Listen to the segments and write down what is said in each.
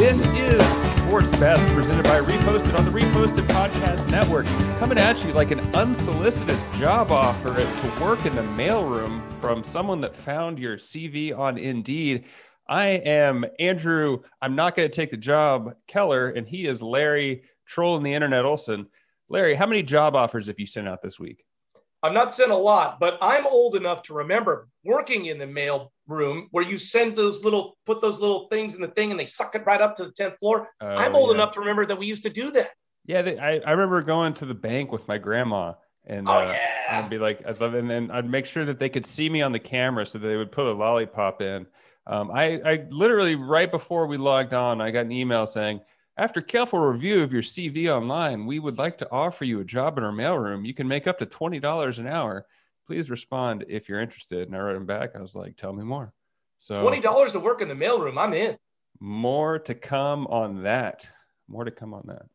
This is Sports Best, presented by Reposted on the Reposted Podcast Network. Coming at you like an unsolicited job offer to work in the mailroom from someone that found your CV on Indeed. I am Andrew. I'm not going to take the job, Keller, and he is Larry, trolling the internet Olson. Larry, how many job offers have you sent out this week? I've not sent a lot, but I'm old enough to remember working in the mail room where you send those little, put those little things in the thing and they suck it right up to the 10th floor. Oh, I'm old yeah. enough to remember that we used to do that. Yeah, they, I, I remember going to the bank with my grandma and oh, uh, yeah. I'd be like, I'd love it. And then I'd make sure that they could see me on the camera so they would put a lollipop in. Um, I, I literally, right before we logged on, I got an email saying, after careful review of your CV online, we would like to offer you a job in our mailroom. You can make up to $20 an hour. Please respond if you're interested. And I wrote him back. I was like, tell me more. So $20 to work in the mailroom. I'm in. More to come on that. More to come on that.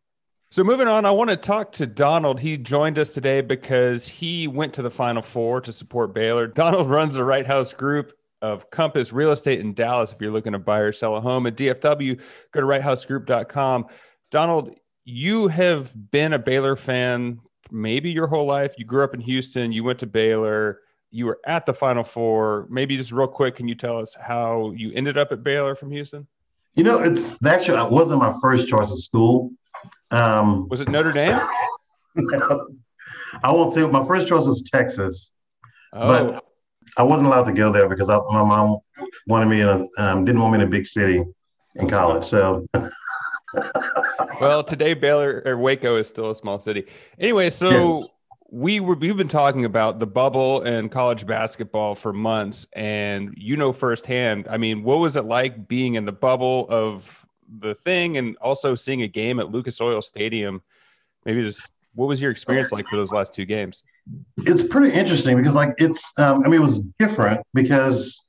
So moving on, I want to talk to Donald. He joined us today because he went to the Final Four to support Baylor. Donald runs the Right House Group of Compass Real Estate in Dallas. If you're looking to buy or sell a home at DFW, go to righthousegroup.com. Donald, you have been a Baylor fan maybe your whole life. You grew up in Houston, you went to Baylor, you were at the Final Four. Maybe just real quick, can you tell us how you ended up at Baylor from Houston? You know, it's actually it wasn't my first choice of school. Um, was it Notre Dame? no, I won't say my first choice was Texas. Oh. But I wasn't allowed to go there because I, my mom wanted me in a um, didn't want me in a big city in college. So. well, today Baylor or Waco is still a small city. Anyway, so yes. we were we've been talking about the bubble and college basketball for months, and you know firsthand. I mean, what was it like being in the bubble of the thing, and also seeing a game at Lucas Oil Stadium? Maybe just what was your experience like for those last two games? It's pretty interesting because, like, it's, um, I mean, it was different because,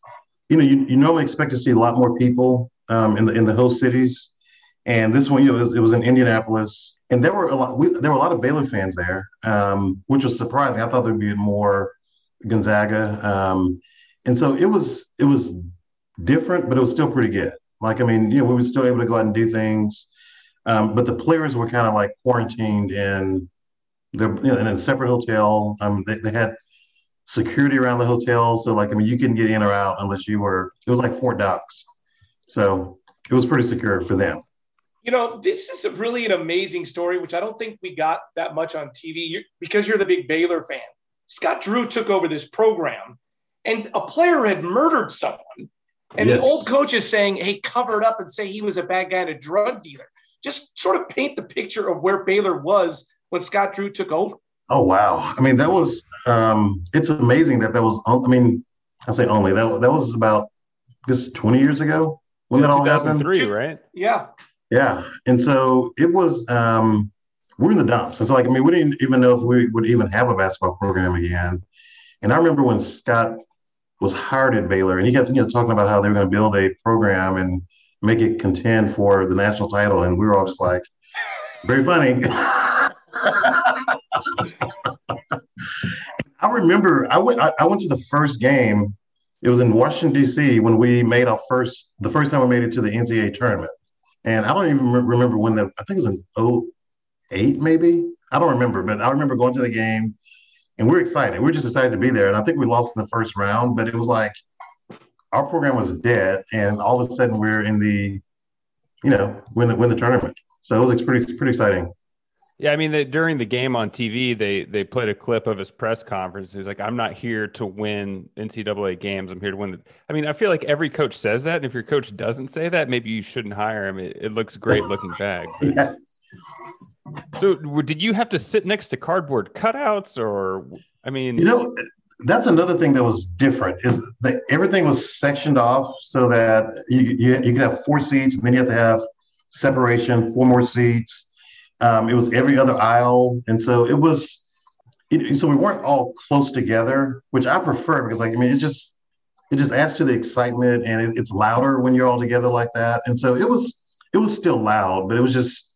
you know, you, you normally expect to see a lot more people um, in the in the host cities, and this one, you know, it was, it was in Indianapolis, and there were a lot. We, there were a lot of Baylor fans there, um, which was surprising. I thought there'd be more Gonzaga, um, and so it was it was different, but it was still pretty good. Like, I mean, you know, we were still able to go out and do things, um, but the players were kind of like quarantined in they're you know, in a separate hotel. Um, they, they had security around the hotel, so like I mean, you couldn't get in or out unless you were. It was like Fort Knox, so it was pretty secure for them. You know, this is really an amazing story, which I don't think we got that much on TV you're, because you're the big Baylor fan. Scott Drew took over this program, and a player had murdered someone. And yes. the old coach is saying, hey, cover it up and say he was a bad guy and a drug dealer. Just sort of paint the picture of where Baylor was when Scott Drew took over. Oh wow! I mean, that was um, it's amazing that that was. I mean, I say only that that was about just twenty years ago when yeah, that all happened. Three, right? Yeah. Yeah, and so it was. Um, we're in the dumps. It's like I mean, we didn't even know if we would even have a basketball program again. And I remember when Scott was hired at Baylor, and he kept you know talking about how they were going to build a program and make it contend for the national title, and we were all just like, very funny. I remember I went I, I went to the first game. It was in Washington D.C. when we made our first the first time we made it to the NCAA tournament, and I don't even remember when the I think it was in 08 maybe I don't remember, but I remember going to the game, and we are excited. We are just excited to be there, and I think we lost in the first round, but it was like our program was dead, and all of a sudden we're in the, you know, win the win the tournament. So it was pretty pretty exciting. Yeah, I mean, they, during the game on TV, they they played a clip of his press conference. He's like, "I'm not here to win NCAA games. I'm here to win." The... I mean, I feel like every coach says that, and if your coach doesn't say that, maybe you shouldn't hire him. It, it looks great looking bag. But... yeah. So, did you have to sit next to cardboard cutouts, or I mean, you know, that's another thing that was different is that everything was sectioned off so that you you, you could have four seats, and then you have to have separation, four more seats um, it was every other aisle, and so it was. It, so we weren't all close together, which I prefer because, like, I mean, it just it just adds to the excitement, and it, it's louder when you're all together like that. And so it was it was still loud, but it was just.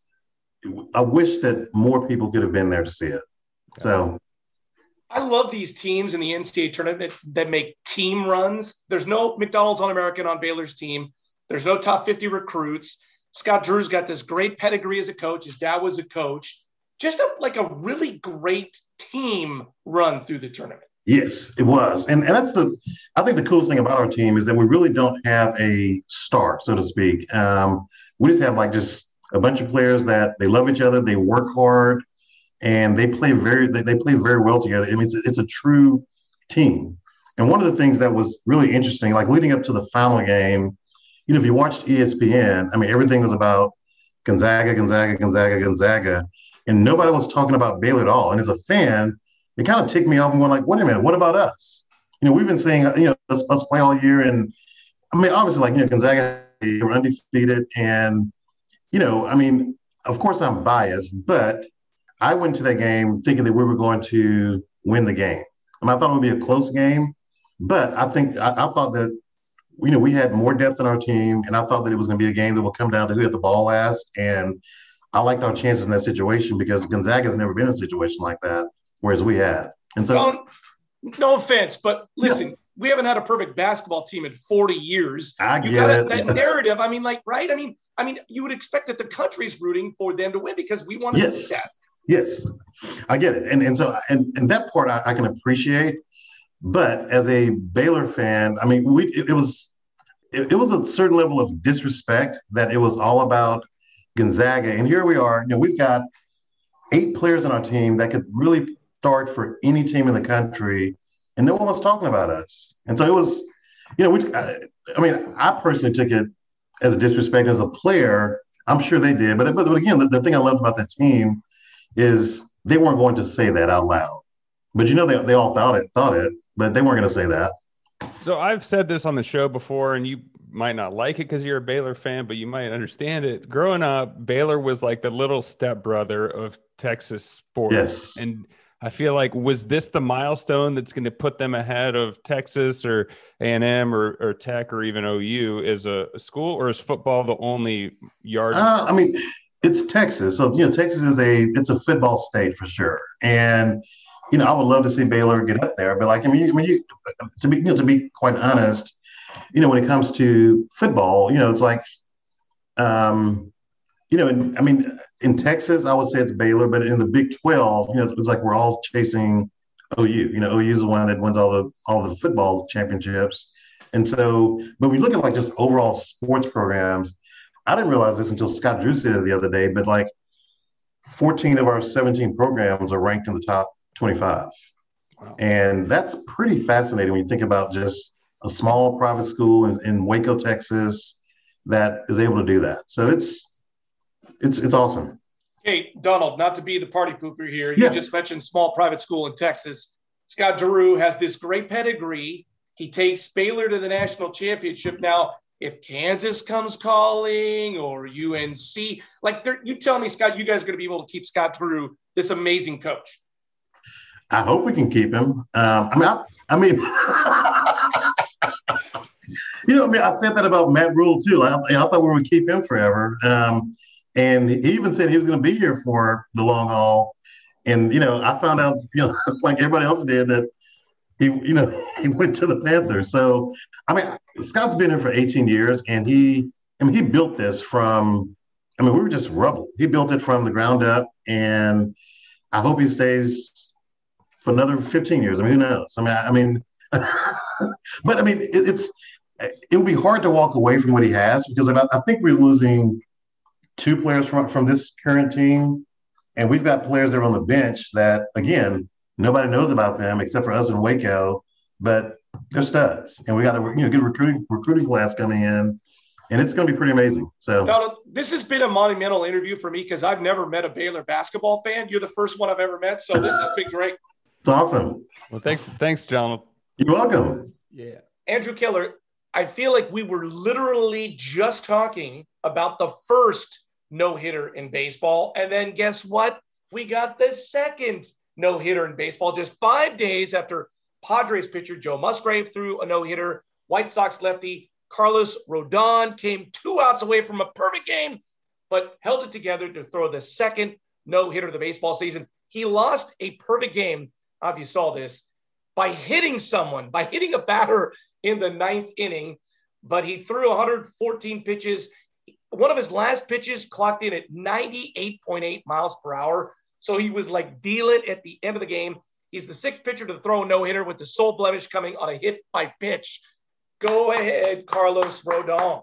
I wish that more people could have been there to see it. So. I love these teams in the NCAA tournament that make team runs. There's no McDonald's All American on Baylor's team. There's no top 50 recruits. Scott Drew's got this great pedigree as a coach. His dad was a coach. Just a, like a really great team run through the tournament. Yes, it was. And, and that's the, I think the coolest thing about our team is that we really don't have a star, so to speak. Um, we just have like just a bunch of players that they love each other, they work hard, and they play very, they, they play very well together. I mean, it's, it's a true team. And one of the things that was really interesting, like leading up to the final game, you know, if you watched ESPN, I mean, everything was about Gonzaga, Gonzaga, Gonzaga, Gonzaga, and nobody was talking about Baylor at all. And as a fan, it kind of ticked me off and went like, wait a minute, what about us? You know, we've been saying, you know, us, us play all year. And I mean, obviously, like, you know, Gonzaga were undefeated. And, you know, I mean, of course I'm biased, but I went to that game thinking that we were going to win the game. I, mean, I thought it would be a close game, but I think I, I thought that, you know, we had more depth in our team. And I thought that it was going to be a game that would come down to who had the ball last. And I liked our chances in that situation because Gonzaga has never been in a situation like that whereas we had. And so, no, no offense, but listen, yeah. we haven't had a perfect basketball team in 40 years. I you get it. That narrative. I mean, like, right? I mean, I mean, you would expect that the country's rooting for them to win because we want to yes. do that. Yes, I get it, and and so and and that part I, I can appreciate. But as a Baylor fan, I mean, we it, it was it, it, was a certain level of disrespect that it was all about Gonzaga, and here we are. You know, we've got eight players on our team that could really start for any team in the country, and no one was talking about us. And so it was, you know, we, I, I mean, I personally took it as disrespect as a player. I'm sure they did, but, but again, the, the thing I loved about that team is they weren't going to say that out loud. But you know, they, they all thought it, thought it, but they weren't going to say that. So I've said this on the show before, and you might not like it because you're a Baylor fan, but you might understand it. Growing up, Baylor was like the little stepbrother of Texas sports. Yes. And I feel like was this the milestone that's going to put them ahead of Texas or A and M or, or Tech or even OU as a, school, or is football the only yard? Uh, I mean, it's Texas, so you know Texas is a it's a football state for sure, and you know I would love to see Baylor get up there, but like I mean, I mean you, to be you know, to be quite honest, you know when it comes to football, you know it's like, um, you know, and, I mean in Texas, I would say it's Baylor, but in the Big 12, you know, it's, it's like we're all chasing OU. You know, OU is the one that wins all the all the football championships. And so, but we look at like just overall sports programs. I didn't realize this until Scott Drew said it the other day, but like 14 of our 17 programs are ranked in the top 25. Wow. And that's pretty fascinating when you think about just a small private school in, in Waco, Texas, that is able to do that. So it's it's it's awesome. Hey, Donald, not to be the party pooper here. You yeah. just mentioned small private school in Texas. Scott Drew has this great pedigree. He takes Baylor to the national championship. Now, if Kansas comes calling or UNC, like you tell me, Scott, you guys are going to be able to keep Scott Drew, this amazing coach. I hope we can keep him. Um, I mean, I, I mean, you know, I mean, I said that about Matt Rhule too. I, I thought we would keep him forever. Um, and he even said he was going to be here for the long haul. And, you know, I found out, you know, like everybody else did, that he, you know, he went to the Panthers. So, I mean, Scott's been here for 18 years and he, I mean, he built this from, I mean, we were just rubble. He built it from the ground up. And I hope he stays for another 15 years. I mean, who knows? I mean, I, I mean, but I mean, it, it's, it would be hard to walk away from what he has because I, I think we're losing two players from, from this current team, and we've got players that are on the bench that, again, nobody knows about them except for us in Waco, but they're studs. And we got a you know good recruiting recruiting class coming in, and it's going to be pretty amazing. So, Donald, this has been a monumental interview for me because I've never met a Baylor basketball fan. You're the first one I've ever met, so this has been great. It's awesome. Well, thanks, thanks, Donald. You're welcome. Yeah, Andrew Keller. I feel like we were literally just talking about the first no hitter in baseball. And then guess what? We got the second no hitter in baseball just five days after Padres pitcher Joe Musgrove threw a no hitter. White Sox lefty Carlos Rodon came two outs away from a perfect game, but held it together to throw the second no hitter of the baseball season. He lost a perfect game. If you saw this by hitting someone, by hitting a batter in the ninth inning, but he threw 114 pitches one of his last pitches clocked in at 98.8 miles per hour. So he was like dealing at the end of the game. He's the sixth pitcher to throw a no hitter with the sole blemish coming on a hit by pitch. Go ahead, Carlos Rodon.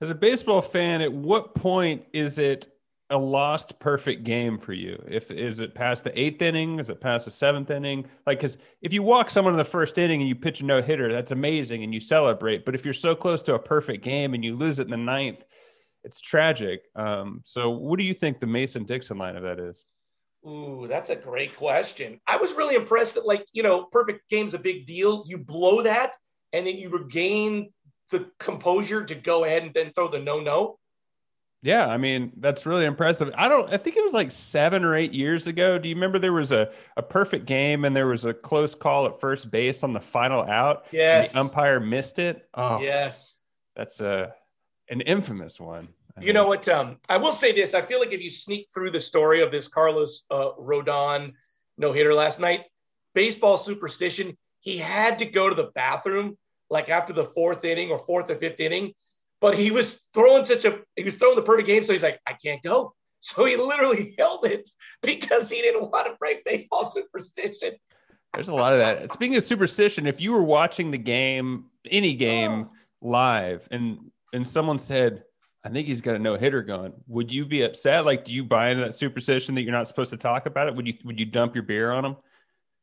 As a baseball fan, at what point is it a lost perfect game for you? If is it past the eighth inning? Is it past the seventh inning? Like, because if you walk someone in the first inning and you pitch a no hitter, that's amazing and you celebrate. But if you're so close to a perfect game and you lose it in the ninth, it's tragic. Um, so, what do you think the Mason Dixon line of that is? Ooh, that's a great question. I was really impressed that, like, you know, perfect game's a big deal. You blow that, and then you regain the composure to go ahead and then throw the no no. Yeah, I mean that's really impressive. I don't. I think it was like seven or eight years ago. Do you remember there was a, a perfect game and there was a close call at first base on the final out? Yes. the umpire missed it. Oh, yes. That's a an infamous one. You know what? Um, I will say this. I feel like if you sneak through the story of this Carlos uh, Rodon no hitter last night, baseball superstition, he had to go to the bathroom like after the fourth inning or fourth or fifth inning. But he was throwing such a, he was throwing the perfect game. So he's like, I can't go. So he literally held it because he didn't want to break baseball superstition. There's a lot of that. Speaking of superstition, if you were watching the game, any game oh. live, and and someone said, I think he's got a no hitter going. Would you be upset? Like, do you buy into that superstition that you're not supposed to talk about it? Would you would you dump your beer on him?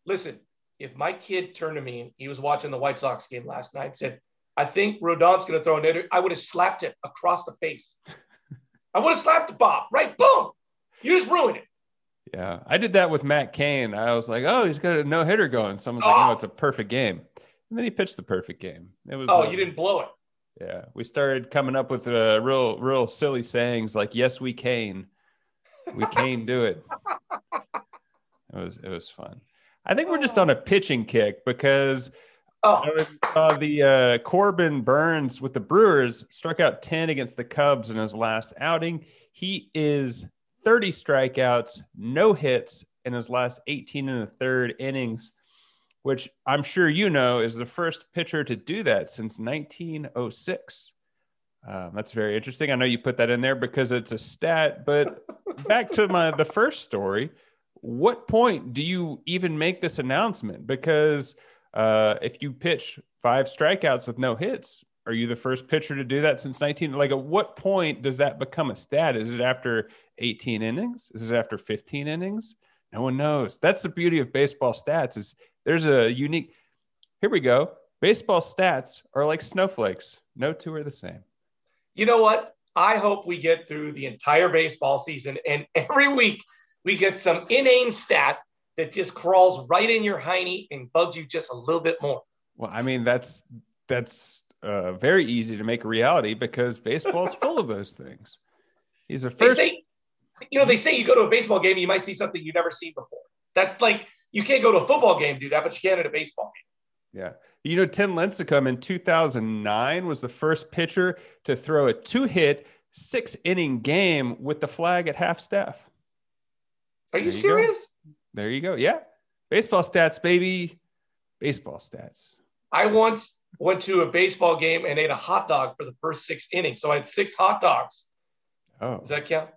Listen, if my kid turned to me, he was watching the White Sox game last night, said, "I think Rodon's going to throw a hitter," I would have slapped him across the face. I would have slapped Bob. Right, boom! You just ruined it. Yeah, I did that with Matt Cain. I was like, "Oh, he's got a no hitter going." Someone's oh. like, "No, it's a perfect game," and then he pitched the perfect game. It was. Oh, uh, you didn't blow it. Yeah, we started coming up with uh, real, real silly sayings like "Yes, we can, we can do it." It was, it was fun. I think we're just on a pitching kick because oh. uh, the uh, Corbin Burnes with the Brewers struck out ten against the Cubs in his last outing. He is thirty strikeouts, no hits in his last eighteen and a third innings which I'm sure you know is the first pitcher to do that since 1906. Um, that's very interesting. I know you put that in there because it's a stat, but back to my the first story. What point do you even make this announcement? Because uh, if you pitch five strikeouts with no hits, are you the first pitcher to do that since 19? Like, at what point does that become a stat? Is it after 18 innings? Is it after 15 innings? No one knows. That's the beauty of baseball stats is there's a unique. Here we go. Baseball stats are like snowflakes. No two are the same. You know what? I hope we get through the entire baseball season and every week we get some inane stat that just crawls right in your hiney and bugs you just a little bit more. Well, I mean that's that's uh, very easy to make a reality because baseball is full of those things. He's a first. They say, you know, they say you go to a baseball game, you might see something you've never seen before. That's like you can't go to a football game do that, but you can at a baseball game. Yeah. You know, Tim Lincecum in 2009 was the first pitcher to throw a two hit, six inning game with the flag at half staff. Are you, you serious? Go. There you go. Yeah. Baseball stats, baby. Baseball stats. I once went to a baseball game and ate a hot dog for the first six innings. So I had six hot dogs. Oh. Does that count?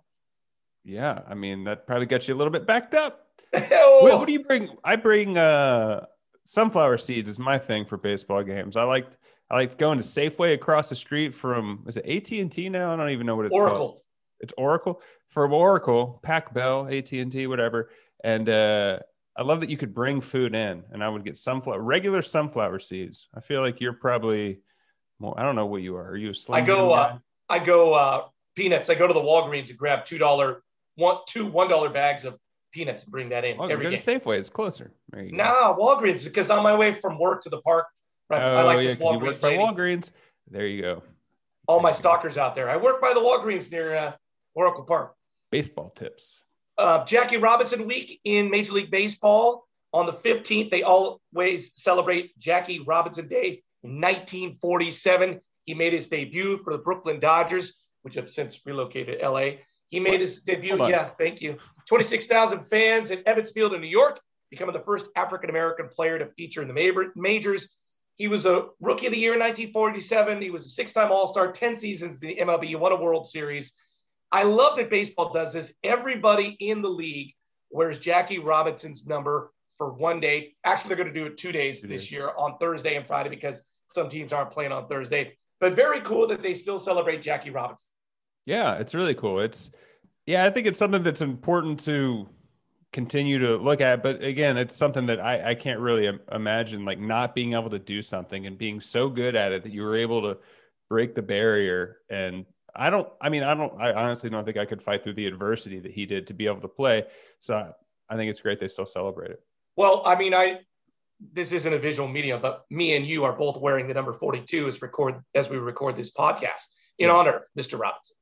Yeah. I mean, that probably got you a little bit backed up. what, what, do you bring? I bring uh, sunflower seeds is my thing for baseball games. I like I like going to Safeway across the street from is it AT and T now? I don't even know what it's Oracle. called. It's Oracle from Oracle, Pac Bell, AT and T, whatever. And uh, I love that you could bring food in, and I would get sunflower regular sunflower seeds. I feel like you're probably more. I don't know what you are. Are you a slim? I go. Uh, I go uh, peanuts. I go to the Walgreens and grab two dollar one two one dollar bags of peanuts and bring that in well, every go to Safeway. It's closer. Nah, Walgreens because on my way from work to the park. Right, oh, I like yeah, this Walgreens. You work by Walgreens. There you go. All my stalkers out there. I work by the Walgreens near uh, Oracle Park. Baseball tips. Uh, Jackie Robinson week in Major League Baseball. On the 15th, they always celebrate Jackie Robinson Day in 1947. He made his debut for the Brooklyn Dodgers, which have since relocated to LA. He made his debut. Yeah, thank you. 26,000 fans in Ebbets Field in New York, becoming the first African American player to feature in the majors. He was a rookie of the year in 1947. He was a six time All Star, 10 seasons in the MLB. He won a World Series. I love that baseball does this. Everybody in the league wears Jackie Robinson's number for one day. Actually, they're going to do it two days this year on Thursday and Friday because some teams aren't playing on Thursday. But very cool that they still celebrate Jackie Robinson. Yeah, it's really cool. It's yeah, I think it's something that's important to continue to look at. But again, it's something that I, I can't really imagine like not being able to do something and being so good at it that you were able to break the barrier. And I don't, I mean, I don't, I honestly don't think I could fight through the adversity that he did to be able to play. So I think it's great they still celebrate it. Well, I mean, I, this isn't a visual medium, but me and you are both wearing the number 42 as record as we record this podcast in yeah. honor of Mr. Robinson.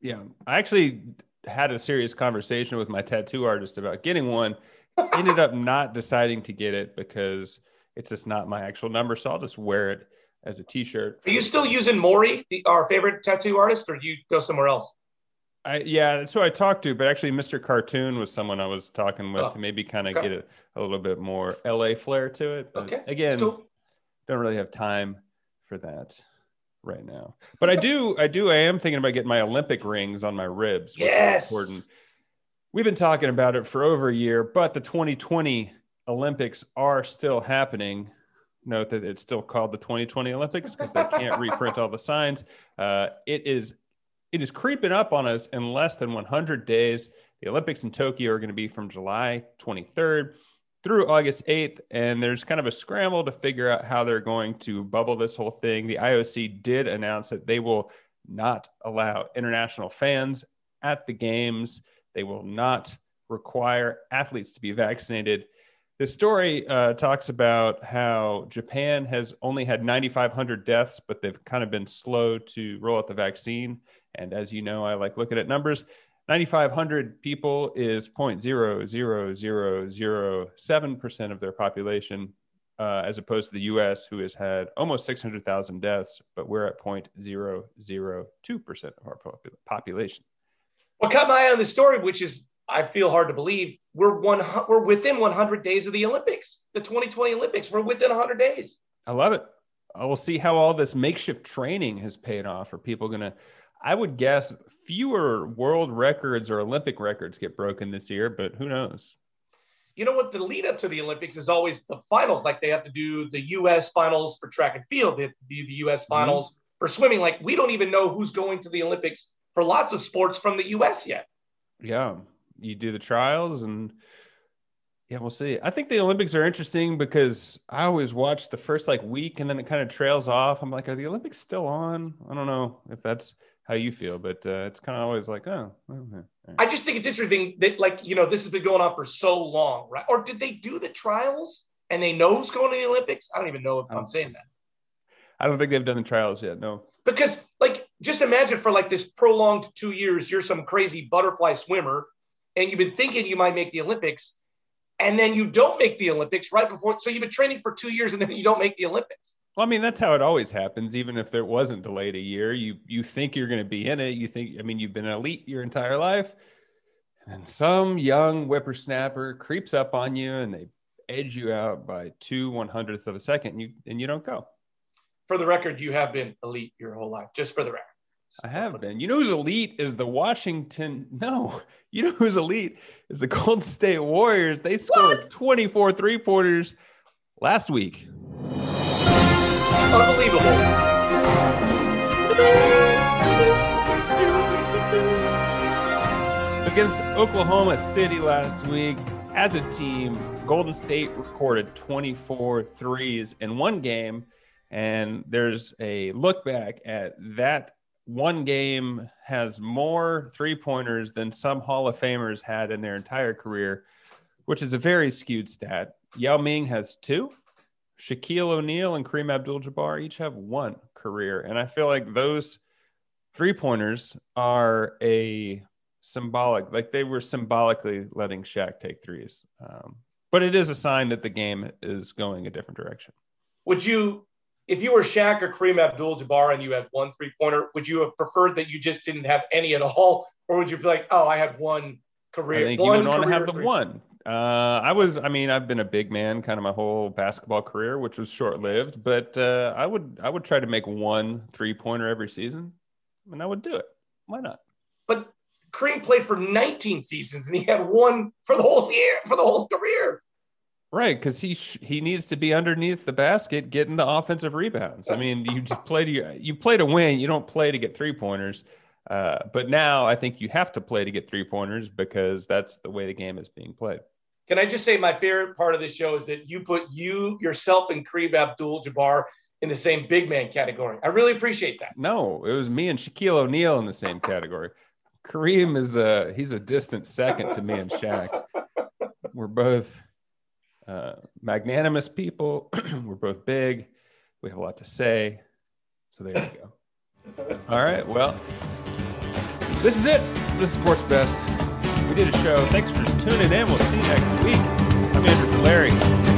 Yeah. I actually had a serious conversation with my tattoo artist about getting one. Ended up not deciding to get it because it's just not my actual number. So I'll just wear it as a t-shirt. Are you still using Maury, the, our favorite tattoo artist, or do you go somewhere else? I, yeah, that's who I talked to, but actually, Mr. Cartoon was someone I was talking with oh, to maybe kind of okay. get a, a, little bit more LA flair to it. But okay. again, cool. don't really have time for that right now. But I do, I do, I am thinking about getting my Olympic rings on my ribs. yes. important. We've been talking about it for over a year, but the 2020 Olympics are still happening. Note that it's still called the 2020 Olympics because they can't reprint all the signs. Uh, it is, it is creeping up on us in less than 100 days. The Olympics in Tokyo are going to be from July 23rd through August 8th, and there's kind of a scramble to figure out how they're going to bubble this whole thing. The IOC did announce that they will not allow international fans at the games, they will not require athletes to be vaccinated. The story uh, talks about how Japan has only had 9,500 deaths, but they've kind of been slow to roll out the vaccine. And as you know, I like looking at numbers. 9,500 people is 0.00007% of their population, uh, as opposed to the US, who has had almost 600,000 deaths, but we're at 0.002% of our population. What caught my eye on the story, which is I feel hard to believe, we're one we're within 100 days of the Olympics, the 2020 Olympics. We're within 100 days. I love it. We'll see how all this makeshift training has paid off. Are people going to I would guess fewer world records or Olympic records get broken this year, but who knows? You know what? The lead up to the Olympics is always the finals. Like they have to do the U.S. finals for track and field, the, the, the U.S. Mm-hmm. finals mm-hmm. for swimming. Like we don't even know who's going to the Olympics for lots of sports from the U.S. yet. Yeah, you do the trials and yeah, we'll see. I think the Olympics are interesting because I always watch the first like week and then it kind of trails off. I'm like, are the Olympics still on? I don't know if that's how you feel, but uh, it's kind of always like, oh. Okay. I just think it's interesting that, like, you know, this has been going on for so long, right? Or did they do the trials and they know who's going to the Olympics? I don't even know if I'm saying that. I don't think they've done the trials yet. No. Because, like, just imagine for like this prolonged two years, you're some crazy butterfly swimmer, and you've been thinking you might make the Olympics, and then you don't make the Olympics right before. So you've been training for two years, and then you don't make the Olympics. Well, I mean, that's how it always happens. Even if there wasn't delayed a year, you you think you're going to be in it. You think, I mean, you've been an elite your entire life, and then some young whippersnapper creeps up on you, and they edge you out by two one hundredths of a second, and you and you don't go. For the record, you have been elite your whole life. Just for the record. I have been. You know who's elite is the Washington. No, you know who's elite is the Golden State Warriors. They scored what? 24 three pointers last week. Unbelievable. Against Oklahoma City last week, as a team, Golden State recorded 24 threes in one game. And there's a look back at that one game has more three pointers than some Hall of Famers had in their entire career, which is a very skewed stat. Yao Ming has two, Shaquille O'Neal and Kareem Abdul Jabbar each have one career. And I feel like those three pointers are a symbolic, like they were symbolically letting Shaq take threes. Um, but it is a sign that the game is going a different direction. Would you, if you were Shaq or Kareem Abdul Jabbar and you had one three pointer, would you have preferred that you just didn't have any at all? Or would you be like, oh, I had one career? I think you would want to have the one Uh, I was, I mean, I've been a big man kind of my whole basketball career, which was short lived, but uh, I would, I would try to make one three pointer every season and I would do it. Why not? But Kareem played for 19 seasons and he had one for the whole year, for the whole career. Right, because he sh- he needs to be underneath the basket, getting the offensive rebounds. I mean, you just play to you play to win. You don't play to get three pointers. Uh, but now I think you have to play to get three pointers because that's the way the game is being played. Can I just say my favorite part of this show is that you put you yourself and Kareem Abdul-Jabbar in the same big man category. I really appreciate that. No, it was me and Shaquille O'Neal in the same category. Kareem is a he's a distant second to me and Shaq. We're both uh, magnanimous people. We're both big. We have a lot to say. So there you go. All right. Well, this is it. This is Sports Best. We did a show. Thanks for tuning in. We'll see you next week. I'm Andrew Larry.